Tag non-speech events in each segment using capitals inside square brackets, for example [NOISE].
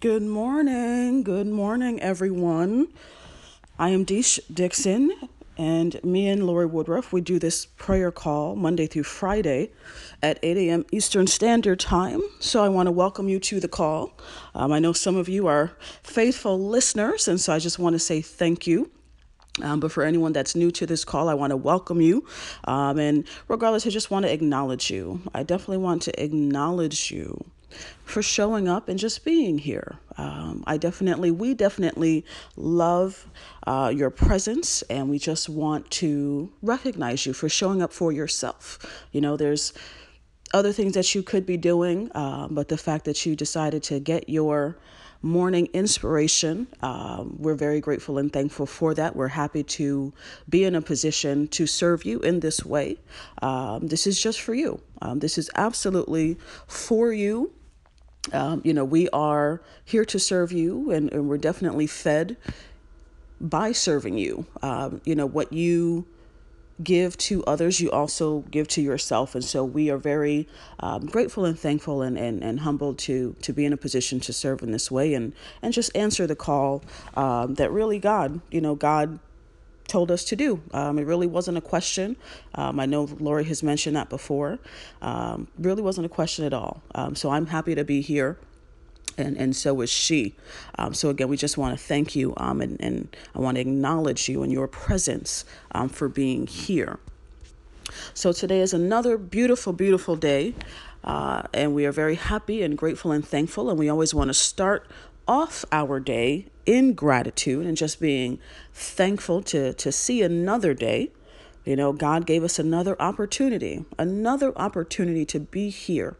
Good morning. Good morning, everyone. I am Desh Dixon, and me and Lorie Woodruff, we do this prayer call Monday through Friday at 8 a.m. Eastern Standard Time. So I want to welcome you to the call. Um, I know some of you are faithful listeners, and so I just want to say thank you. Um, but for anyone that's new to this call, I want to welcome you. Um, and regardless, I just want to acknowledge you. I definitely want to acknowledge you for showing up and just being here. Um, I definitely, we definitely love uh, your presence and we just want to recognize you for showing up for yourself. You know, there's other things that you could be doing, uh, but the fact that you decided to get your morning inspiration. Um, we're very grateful and thankful for that. We're happy to be in a position to serve you in this way. Um, this is just for you. Um, this is absolutely for you. Um, you know, we are here to serve you, and, and we're definitely fed by serving you. Um, you know, what you give to others, you also give to yourself. And so we are very um, grateful and thankful and, and, and humbled to, to be in a position to serve in this way and, and just answer the call um, that really God, you know, God told us to do. Um, it really wasn't a question. Um, I know Lorie has mentioned that before. Um, really wasn't a question at all. Um, so I'm happy to be here. And, and so is she. Um, so again, we just want to thank you um, and, and I want to acknowledge you and your presence for being here. So today is another beautiful, beautiful day. Uh, and we are very happy and grateful and thankful. And we always want to start off our day in gratitude and just being thankful to, to see another day. You know, God gave us another opportunity, another opportunity to be here,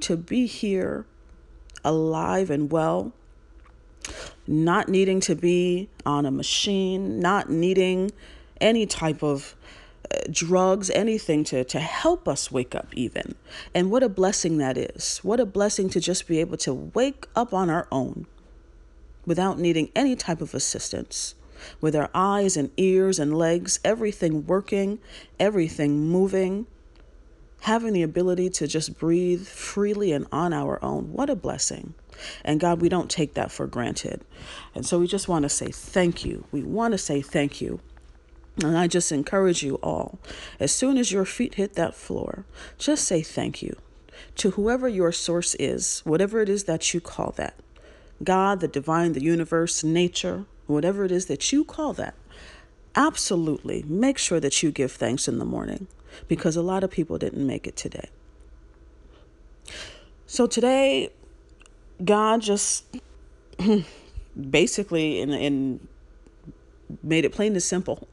to be here alive and well, not needing to be on a machine, not needing any type of uh, drugs, anything to, to help us wake up, even. And what a blessing that is. What a blessing to just be able to wake up on our own without needing any type of assistance, with our eyes and ears and legs, everything working, everything moving, having the ability to just breathe freely and on our own. What a blessing. And God, we don't take that for granted. And so we just want to say thank you. We want to say thank you. And I just encourage you all, as soon as your feet hit that floor, just say thank you to whoever your source is, whatever it is that you call that. God, the divine, the universe, nature, whatever it is that you call that, absolutely make sure that you give thanks in the morning because a lot of people didn't make it today. So today, God just [LAUGHS] basically in, in made it plain and simple.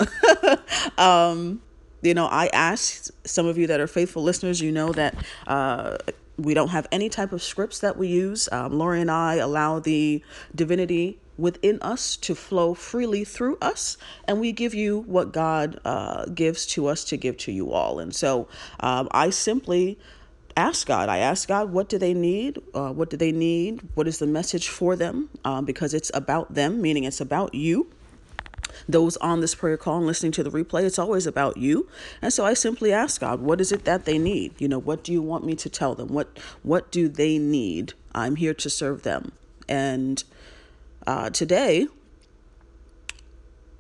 [LAUGHS] um, you know, I asked some of you that are faithful listeners, you know that uh, we don't have any type of scripts that we use. Um, Lorie and I allow the divinity within us to flow freely through us, and we give you what God uh, gives to us to give to you all. And so um, I simply ask God. I ask God, what do they need? Uh, what do they need? What is the message for them? Um, because it's about them, meaning it's about you those on this prayer call and listening to the replay, it's always about you. And so I simply ask God, what is it that they need? You know, what do you want me to tell them? What what do they need? I'm here to serve them. And uh, today,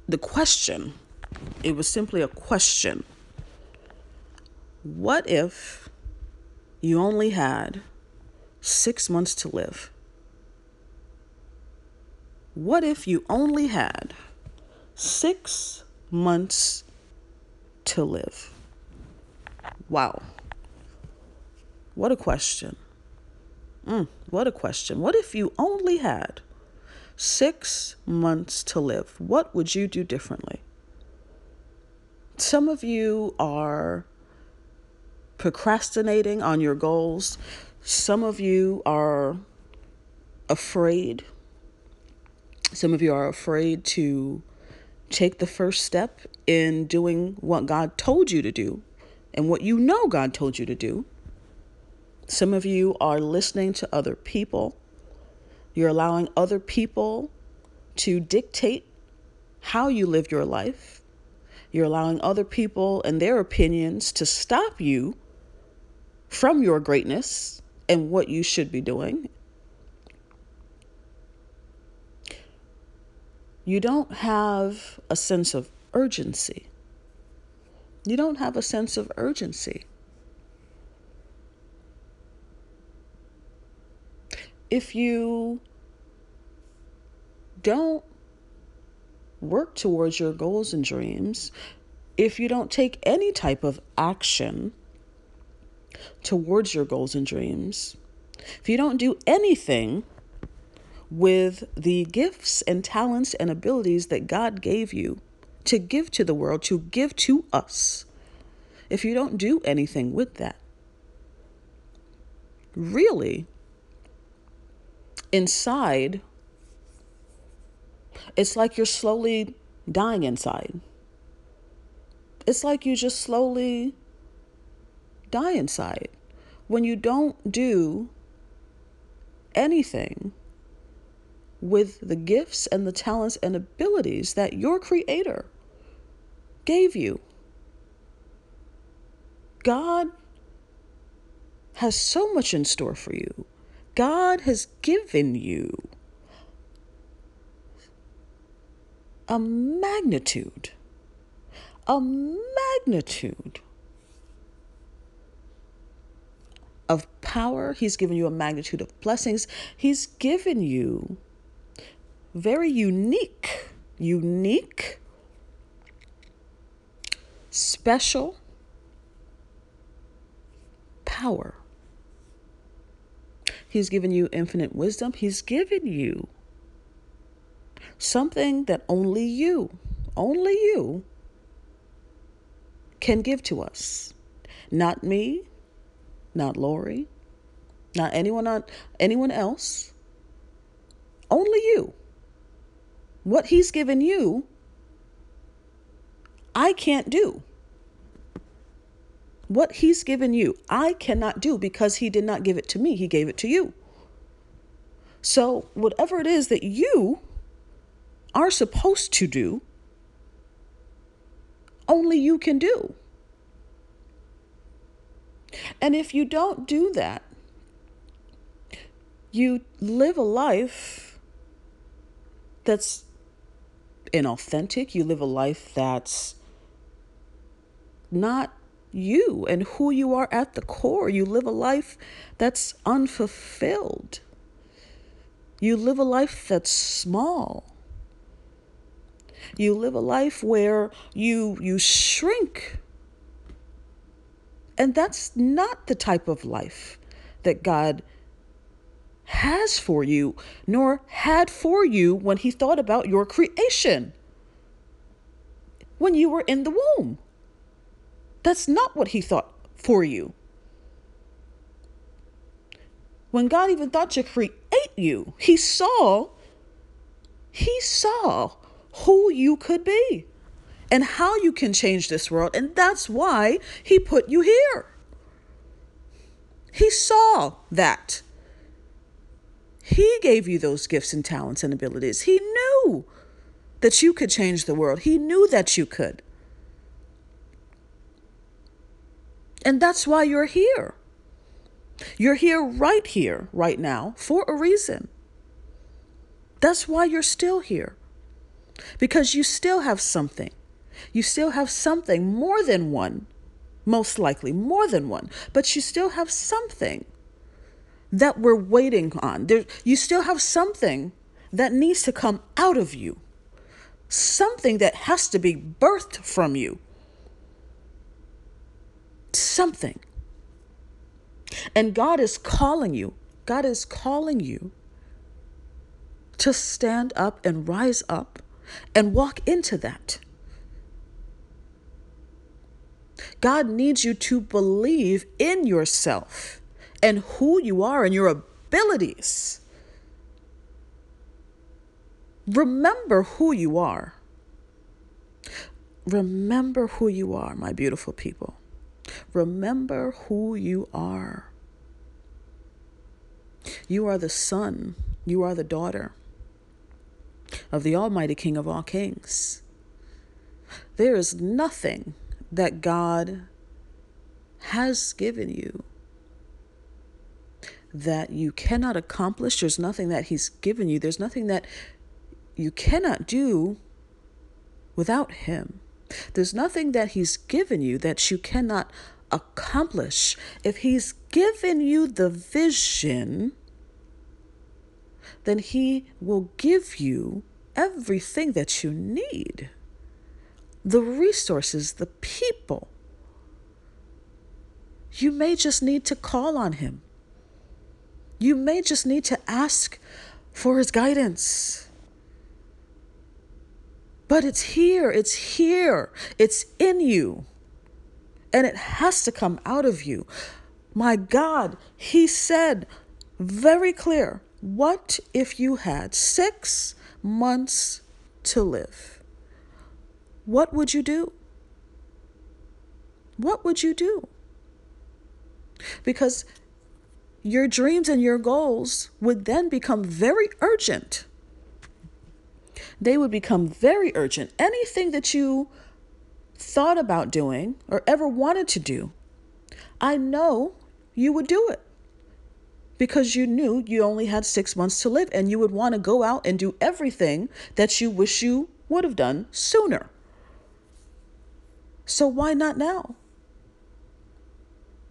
the question, it was simply a question. What if you only had six months to live? What if you only had six months to live. Wow. What a question. Mm, what a question. What if you only had six months to live? What would you do differently? Some of you are procrastinating on your goals. Some of you are afraid. Some of you are afraid to take the first step in doing what God told you to do and what you know God told you to do. Some of you are listening to other people. You're allowing other people to dictate how you live your life. You're allowing other people and their opinions to stop you from your greatness and what you should be doing. You don't have a sense of urgency. You don't have a sense of urgency. If you don't work towards your goals and dreams, if you don't take any type of action towards your goals and dreams, if you don't do anything with the gifts and talents and abilities that God gave you to give to the world, to give to us, if you don't do anything with that, really, inside, it's like you're slowly dying inside. It's like you just slowly die inside when you don't do anything with the gifts and the talents and abilities that your Creator gave you. God has so much in store for you. God has given you a magnitude, a magnitude of power. He's given you a magnitude of blessings. He's given you very unique, unique, special power. He's given you infinite wisdom. He's given you something that only you, only you can give to us. Not me, not Lorie, not anyone on anyone else. Only you. What he's given you, I can't do. What he's given you, I cannot do because he did not give it to me, he gave it to you. So, whatever it is that you are supposed to do, only you can do. And if you don't do that, you live a life that's inauthentic. You live a life that's not you and who you are at the core. You live a life that's unfulfilled. You live a life that's small. You live a life where you you shrink. And that's not the type of life that God has for you, nor had for you when he thought about your creation when you were in the womb. That's not what he thought for you. When God even thought to create you, he saw he saw who you could be and how you can change this world and that's why he put you here. He saw that. He gave you those gifts and talents and abilities. He knew that you could change the world. He knew that you could. And that's why you're here. You're here right here, right now, for a reason. That's why you're still here. Because you still have something. You still have something, more than one, most likely, more than one, but you still have something that we're waiting on. There, you still have something that needs to come out of you, something that has to be birthed from you. Something. And God is calling you, God is calling you to stand up and rise up and walk into that. God needs you to believe in yourself and who you are and your abilities. Remember who you are. Remember who you are, my beautiful people. Remember who you are. You are the son, you are the daughter of the Almighty King of all kings. There is nothing that God has given you that you cannot accomplish. There's nothing that He's given you. There's nothing that you cannot do without Him. There's nothing that He's given you that you cannot accomplish. If He's given you the vision, then He will give you everything that you need the resources, the people. You may just need to call on Him. You may just need to ask for His guidance. But it's here, it's here, it's in you, and it has to come out of you. My God, He said very clear what if you had six months to live? What would you do? What would you do? Because your dreams and your goals would then become very urgent. They would become very urgent. Anything that you thought about doing or ever wanted to do, I know you would do it because you knew you only had six months to live and you would want to go out and do everything that you wish you would have done sooner. So why not now?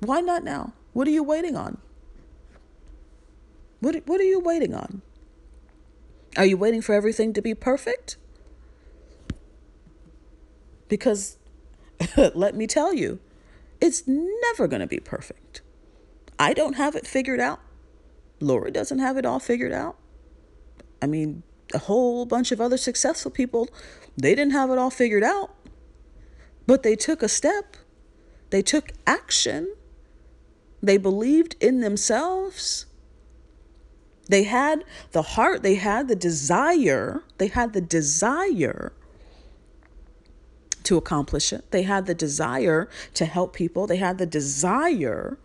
Why not now? What are you waiting on? What, what are you waiting on? Are you waiting for everything to be perfect? Because [LAUGHS] let me tell you, it's never going to be perfect. I don't have it figured out. Lorie doesn't have it all figured out. I mean, a whole bunch of other successful people, they didn't have it all figured out. But they took a step, they took action, they believed in themselves, they had the heart, they had the desire, they had the desire to accomplish it. They had the desire to help people, they had the desire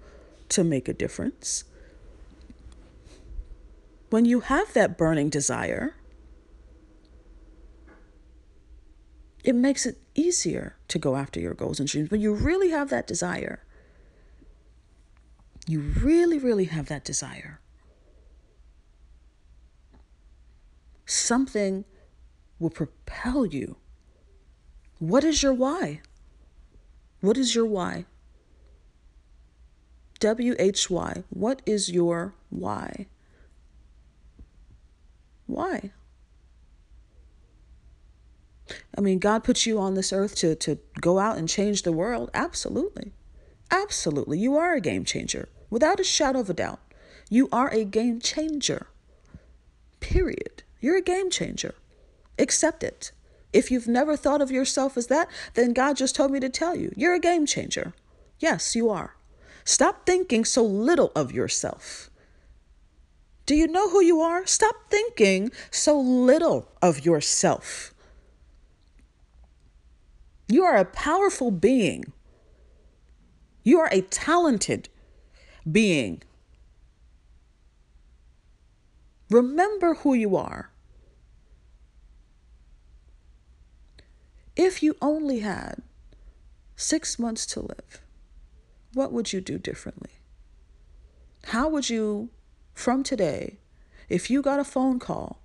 to make a difference. When you have that burning desire, it makes it easier to go after your goals and dreams. When you really have that desire, you really, really have that desire. Something will propel you. What is your why? What is your why? W H Y. What is your why? Why? I mean, God put you on this earth to, to go out and change the world. Absolutely. Absolutely. You are a game changer. Without a shadow of a doubt. You are a game changer. Period. You're a game changer. Accept it. If you've never thought of yourself as that, then God just told me to tell you you're a game changer. Yes, you are. Stop thinking so little of yourself. Do you know who you are? Stop thinking so little of yourself. You are a powerful being. You are a talented being. Remember who you are. If you only had six months to live, what would you do differently? How would you, from today, if you got a phone call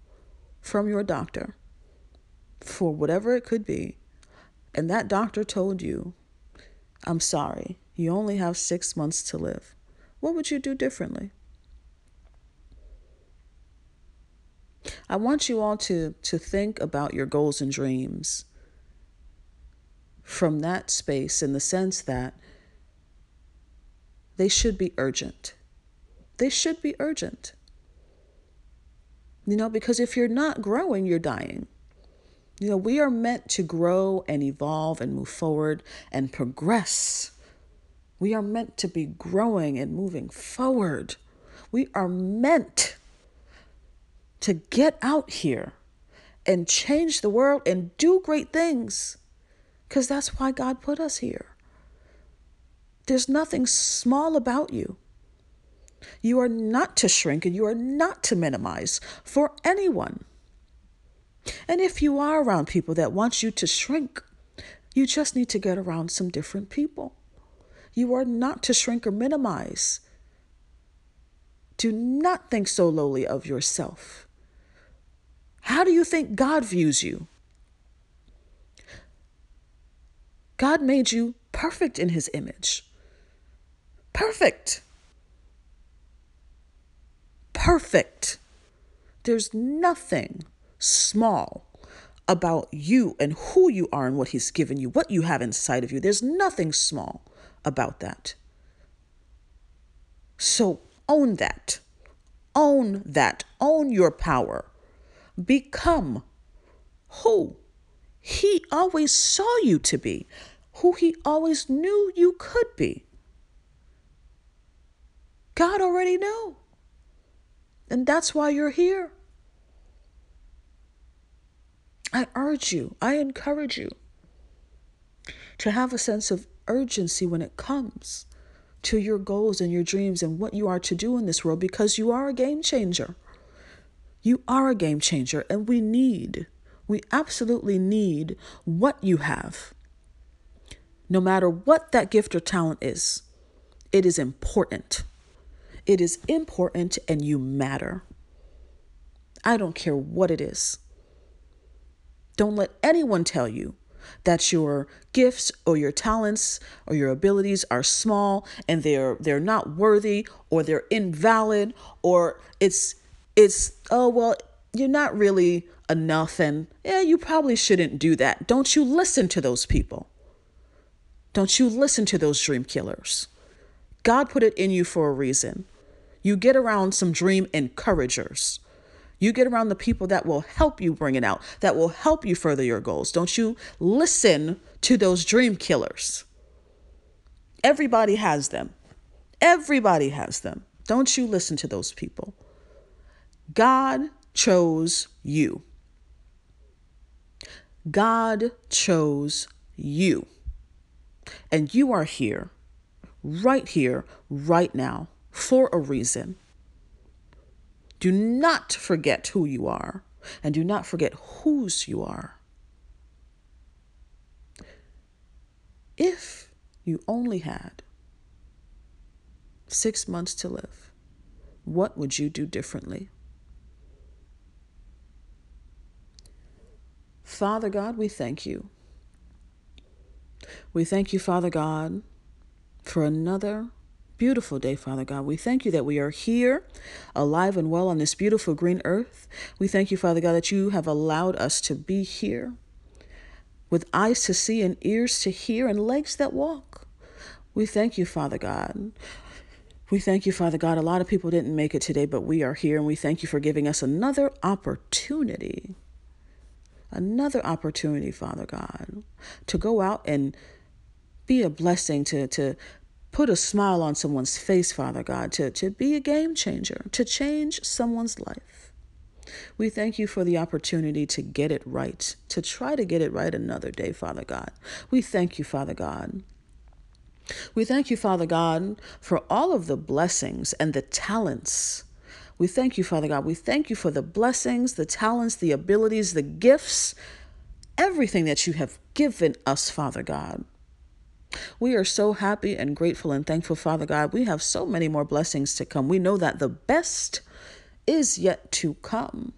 from your doctor for whatever it could be, and that doctor told you, I'm sorry, you only have six months to live, what would you do differently? I want you all to, to think about your goals and dreams from that space in the sense that they should be urgent. They should be urgent. You know, because if you're not growing, you're dying. You know, we are meant to grow and evolve and move forward and progress. We are meant to be growing and moving forward. We are meant to get out here and change the world and do great things because that's why God put us here. There's nothing small about you. You are not to shrink and you are not to minimize for anyone. And if you are around people that want you to shrink, you just need to get around some different people. You are not to shrink or minimize. Do not think so lowly of yourself. How do you think God views you? God made you perfect in his image. Perfect. Perfect. There's nothing small about you and who you are and what he's given you, what you have inside of you. There's nothing small about that. So own that. Own that. Own your power. Become who he always saw you to be, who he always knew you could be. God already knew. And that's why you're here. I urge you, I encourage you to have a sense of urgency when it comes to your goals and your dreams and what you are to do in this world because you are a game changer. You are a game changer, and we need, we absolutely need what you have. No matter what that gift or talent is, it is important. It is important, and you matter. I don't care what it is. Don't let anyone tell you that your gifts or your talents or your abilities are small and they're they're not worthy or they're invalid or it's it's oh well you're not really enough and yeah you probably shouldn't do that don't you listen to those people don't you listen to those dream killers god put it in you for a reason you get around some dream encouragers you get around the people that will help you bring it out, that will help you further your goals. Don't you listen to those dream killers. Everybody has them. Everybody has them. Don't you listen to those people. God chose you. God chose you. And you are here, right here, right now, for a reason. Do not forget who you are, and do not forget whose you are. If you only had six months to live, what would you do differently? Father God, we thank you. We thank you, Father God, for another beautiful day, Father God. We thank you that we are here, alive and well on this beautiful green earth. We thank you, Father God, that you have allowed us to be here with eyes to see and ears to hear and legs that walk. We thank you, Father God. We thank you, Father God. A lot of people didn't make it today, but we are here, and we thank you for giving us another opportunity. Another opportunity, Father God, to go out and be a blessing to, to put a smile on someone's face, Father God, to, to be a game changer, to change someone's life. We thank you for the opportunity to get it right, to try to get it right another day, Father God. We thank you, Father God. We thank you, Father God, for all of the blessings and the talents. We thank you, Father God. We thank you for the blessings, the talents, the abilities, the gifts, everything that you have given us, Father God. We are so happy and grateful and thankful, Father God. We have so many more blessings to come. We know that the best is yet to come.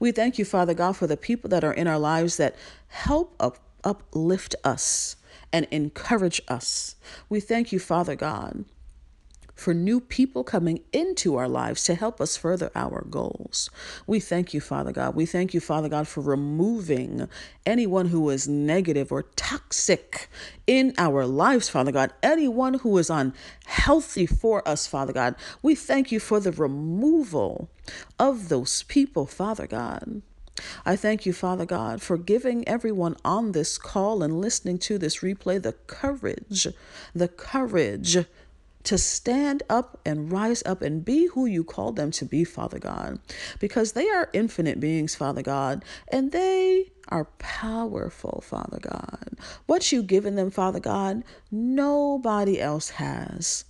We thank you, Father God, for the people that are in our lives that help up, uplift us and encourage us. We thank you, Father God, for new people coming into our lives to help us further our goals. We thank you, Father God. We thank you, Father God, for removing anyone who is negative or toxic in our lives, Father God. Anyone who is unhealthy for us, Father God. We thank you for the removal of those people, Father God. I thank you, Father God, for giving everyone on this call and listening to this replay the courage, the courage to stand up and rise up and be who you called them to be, Father God, because they are infinite beings, Father God, and they are powerful, Father God. What you've given them, Father God, nobody else has.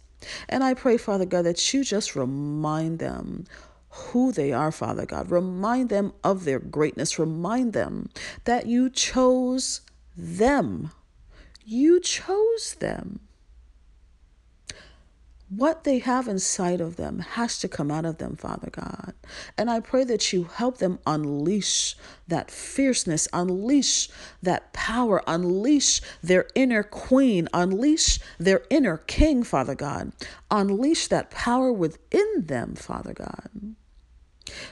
And I pray, Father God, that you just remind them who they are, Father God. Remind them of their greatness. Remind them that you chose them. You chose them. What they have inside of them has to come out of them, Father God. And I pray that you help them unleash that fierceness, unleash that power, unleash their inner queen, unleash their inner king, Father God. Unleash that power within them, Father God.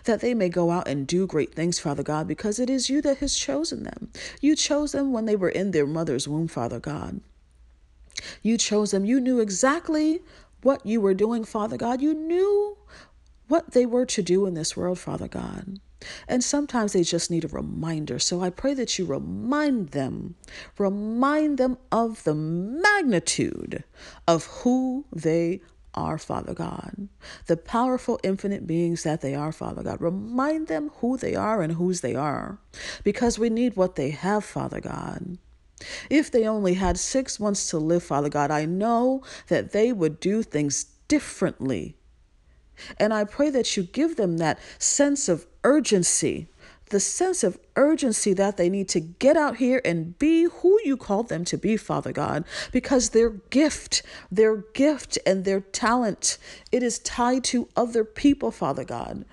That they may go out and do great things, Father God, because it is you that has chosen them. You chose them when they were in their mother's womb, Father God. You chose them. You knew exactly what you were doing, Father God. You knew what they were to do in this world, Father God. And sometimes they just need a reminder. So I pray that you remind them, remind them of the magnitude of who they are, Father God. The powerful, infinite beings that they are, Father God. Remind them who they are and whose they are. Because we need what they have, Father God. If they only had six months to live, Father God, I know that they would do things differently. And I pray that you give them that sense of urgency, the sense of urgency that they need to get out here and be who you called them to be, Father God, because their gift, their gift and their talent, it is tied to other people, Father God.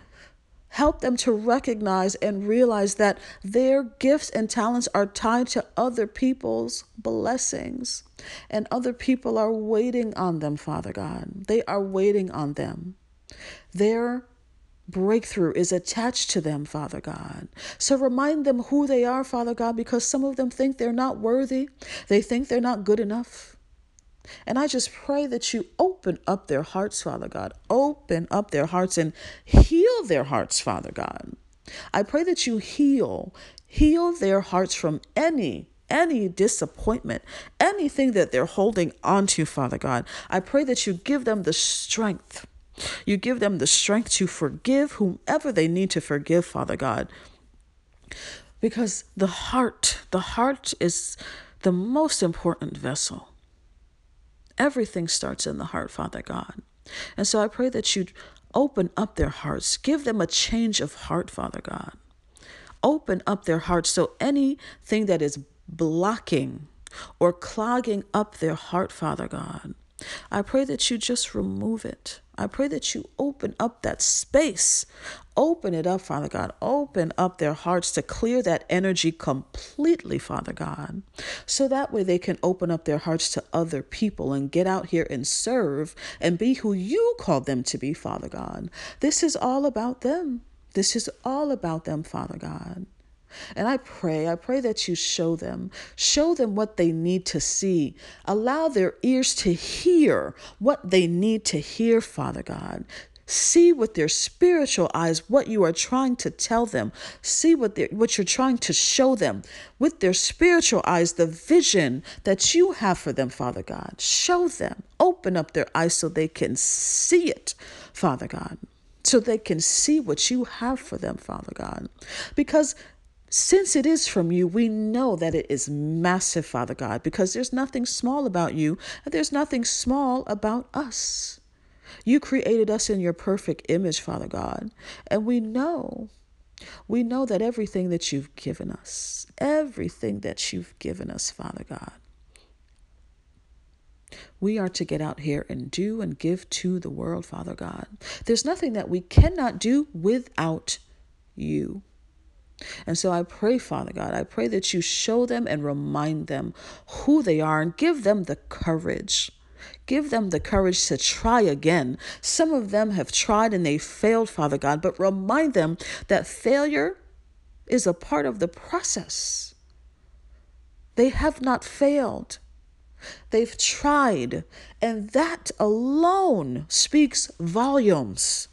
Help them to recognize and realize that their gifts and talents are tied to other people's blessings. And other people are waiting on them, Father God. They are waiting on them. Their breakthrough is attached to them, Father God. So remind them who they are, Father God, because some of them think they're not worthy. They think they're not good enough. And I just pray that you open up their hearts, Father God. Open up their hearts and heal their hearts, Father God. I pray that you heal, heal their hearts from any any disappointment, anything that they're holding onto, Father God. I pray that you give them the strength. You give them the strength to forgive whomever they need to forgive, Father God. Because the heart, the heart is the most important vessel. Everything starts in the heart, Father God. And so I pray that you open up their hearts, give them a change of heart, Father God. Open up their hearts so anything that is blocking or clogging up their heart, Father God, I pray that you just remove it. I pray that you open up that space. Open it up, Father God. Open up their hearts to clear that energy completely, Father God. So that way they can open up their hearts to other people and get out here and serve and be who you called them to be, Father God. This is all about them. This is all about them, Father God. And I pray, I pray that you show them, show them what they need to see. Allow their ears to hear what they need to hear, Father God. See with their spiritual eyes what you are trying to tell them. See what, what you're trying to show them. With their spiritual eyes, the vision that you have for them, Father God. Show them. Open up their eyes so they can see it, Father God so they can see what you have for them, Father God. Because since it is from you, we know that it is massive, Father God, because there's nothing small about you and there's nothing small about us. You created us in your perfect image, Father God, and we know. We know that everything that you've given us, everything that you've given us, Father God, we are to get out here and do and give to the world, Father God. There's nothing that we cannot do without you. And so I pray, Father God, I pray that you show them and remind them who they are and give them the courage. Give them the courage to try again. Some of them have tried and they failed, Father God, but remind them that failure is a part of the process. They have not failed. They've tried, and that alone speaks volumes.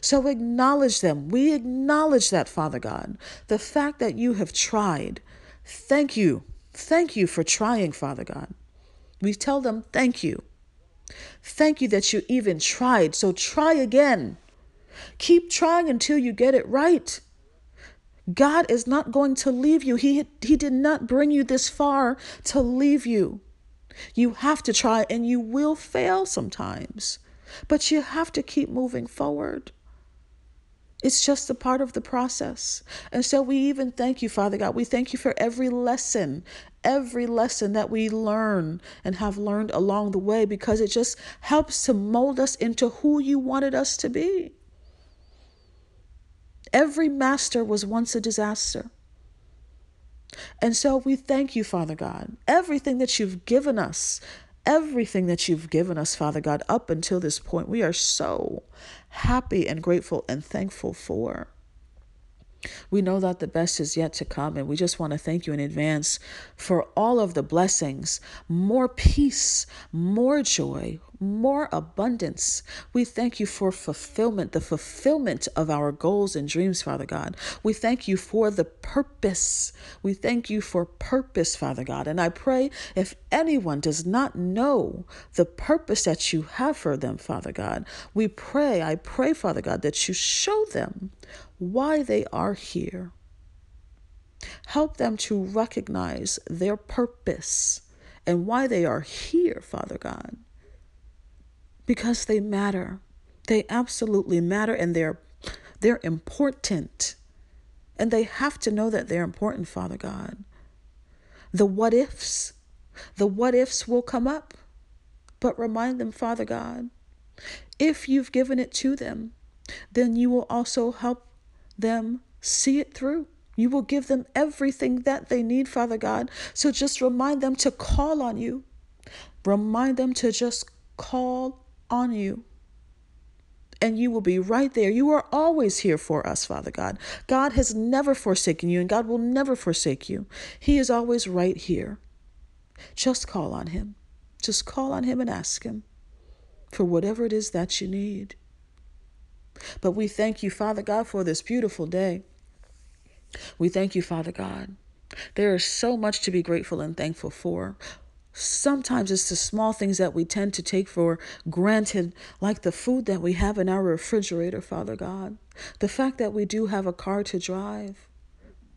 So acknowledge them. We acknowledge that, Father God. The fact that you have tried. Thank you. Thank you for trying, Father God. We tell them, thank you. Thank you that you even tried. So try again. Keep trying until you get it right. God is not going to leave you. He, he did not bring you this far to leave you. You have to try and you will fail sometimes. But you have to keep moving forward. It's just a part of the process. And so we even thank you, Father God. We thank you for every lesson, every lesson that we learn and have learned along the way because it just helps to mold us into who you wanted us to be. Every master was once a disaster. And so we thank you, Father God. Everything that you've given us, everything that you've given us, Father God, up until this point, we are so happy and grateful and thankful for. We know that the best is yet to come, and we just want to thank you in advance for all of the blessings, more peace, more joy, more abundance. We thank you for fulfillment, the fulfillment of our goals and dreams, Father God. We thank you for the purpose. We thank you for purpose, Father God. And I pray if anyone does not know the purpose that you have for them, Father God, we pray, I pray, Father God, that you show them why they are here. Help them to recognize their purpose and why they are here, Father God because they matter. They absolutely matter and they're they're important. And they have to know that they're important, Father God. The what ifs, the what ifs will come up. But remind them, Father God, if you've given it to them, then you will also help them see it through. You will give them everything that they need, Father God. So just remind them to call on you. Remind them to just call on you. And you will be right there. You are always here for us, Father God. God has never forsaken you, and God will never forsake you. He is always right here. Just call on Him. Just call on Him and ask Him for whatever it is that you need. But we thank you, Father God, for this beautiful day. We thank you, Father God. There is so much to be grateful and thankful for. Sometimes it's the small things that we tend to take for granted, like the food that we have in our refrigerator, Father God. The fact that we do have a car to drive.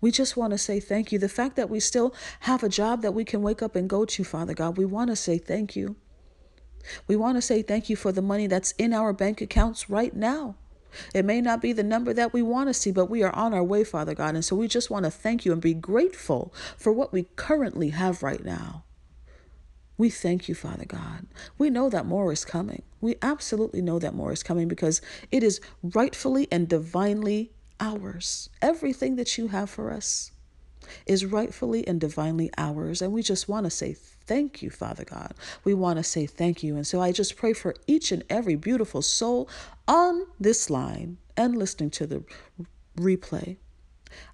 We just want to say thank you. The fact that we still have a job that we can wake up and go to, Father God, we want to say thank you. We want to say thank you for the money that's in our bank accounts right now. It may not be the number that we want to see, but we are on our way, Father God. And so we just want to thank you and be grateful for what we currently have right now. We thank you, Father God. We know that more is coming. We absolutely know that more is coming because it is rightfully and divinely ours. Everything that you have for us is rightfully and divinely ours. And we just want to say thank you, Father God. We want to say thank you. And so I just pray for each and every beautiful soul on this line and listening to the replay.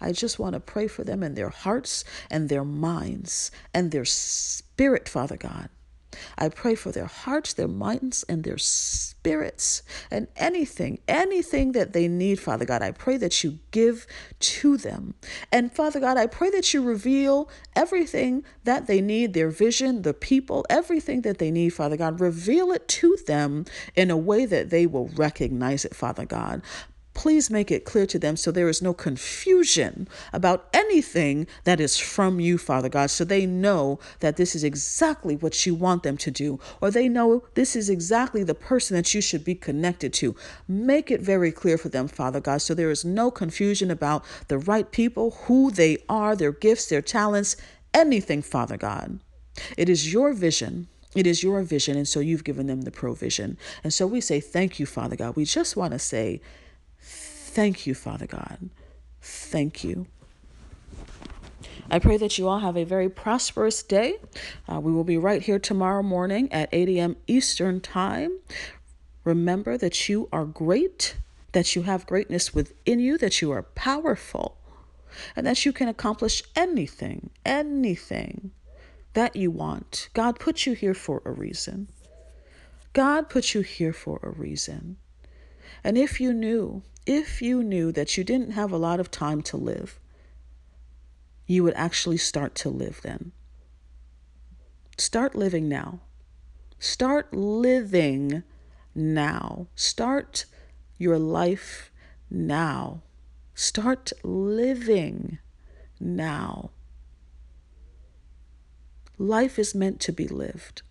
I just want to pray for them in their hearts and their minds and their spirit, Father God. I pray for their hearts, their minds, and their spirits, and anything, anything that they need, Father God. I pray that you give to them. And Father God, I pray that you reveal everything that they need their vision, the people, everything that they need, Father God. Reveal it to them in a way that they will recognize it, Father God. Please make it clear to them so there is no confusion about anything that is from you, Father God, so they know that this is exactly what you want them to do, or they know this is exactly the person that you should be connected to. Make it very clear for them, Father God, so there is no confusion about the right people, who they are, their gifts, their talents, anything, Father God. It is your vision. It is your vision, and so you've given them the provision. And so we say, Thank you, Father God. We just want to say, Thank you, Father God. Thank you. I pray that you all have a very prosperous day. Uh, we will be right here tomorrow morning at 8 a.m. Eastern Time. Remember that you are great, that you have greatness within you, that you are powerful, and that you can accomplish anything, anything that you want. God put you here for a reason. God put you here for a reason. And if you knew if you knew that you didn't have a lot of time to live, you would actually start to live then. Start living now. Start living now. Start your life now. Start living now. Life is meant to be lived.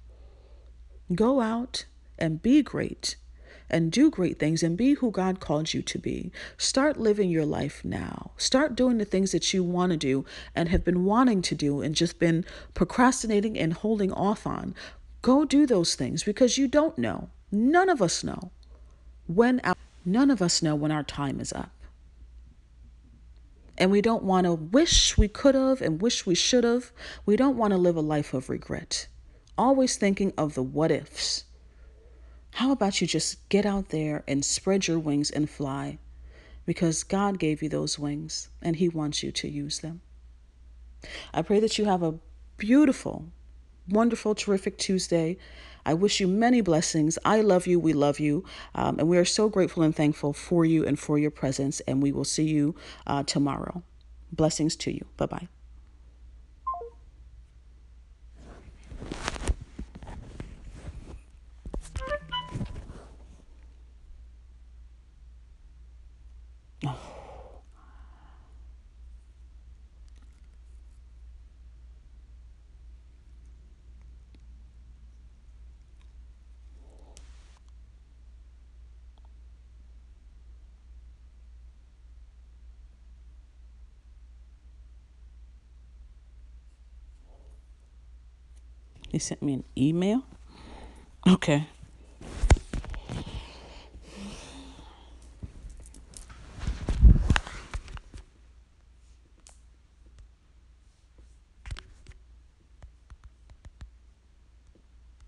Go out and be great and do great things and be who God called you to be. Start living your life now. Start doing the things that you want to do and have been wanting to do and just been procrastinating and holding off on. Go do those things because you don't know. None of us know when our, none of us know when our time is up. And we don't want to wish we could have and wish we should have. We don't want to live a life of regret. Always thinking of the what ifs. How about you just get out there and spread your wings and fly? Because God gave you those wings and He wants you to use them. I pray that you have a beautiful, wonderful, terrific Tuesday. I wish you many blessings. I love you. We love you. Um, and we are so grateful and thankful for you and for your presence. And we will see you uh, tomorrow. Blessings to you. Bye bye. He sent me an email. Okay.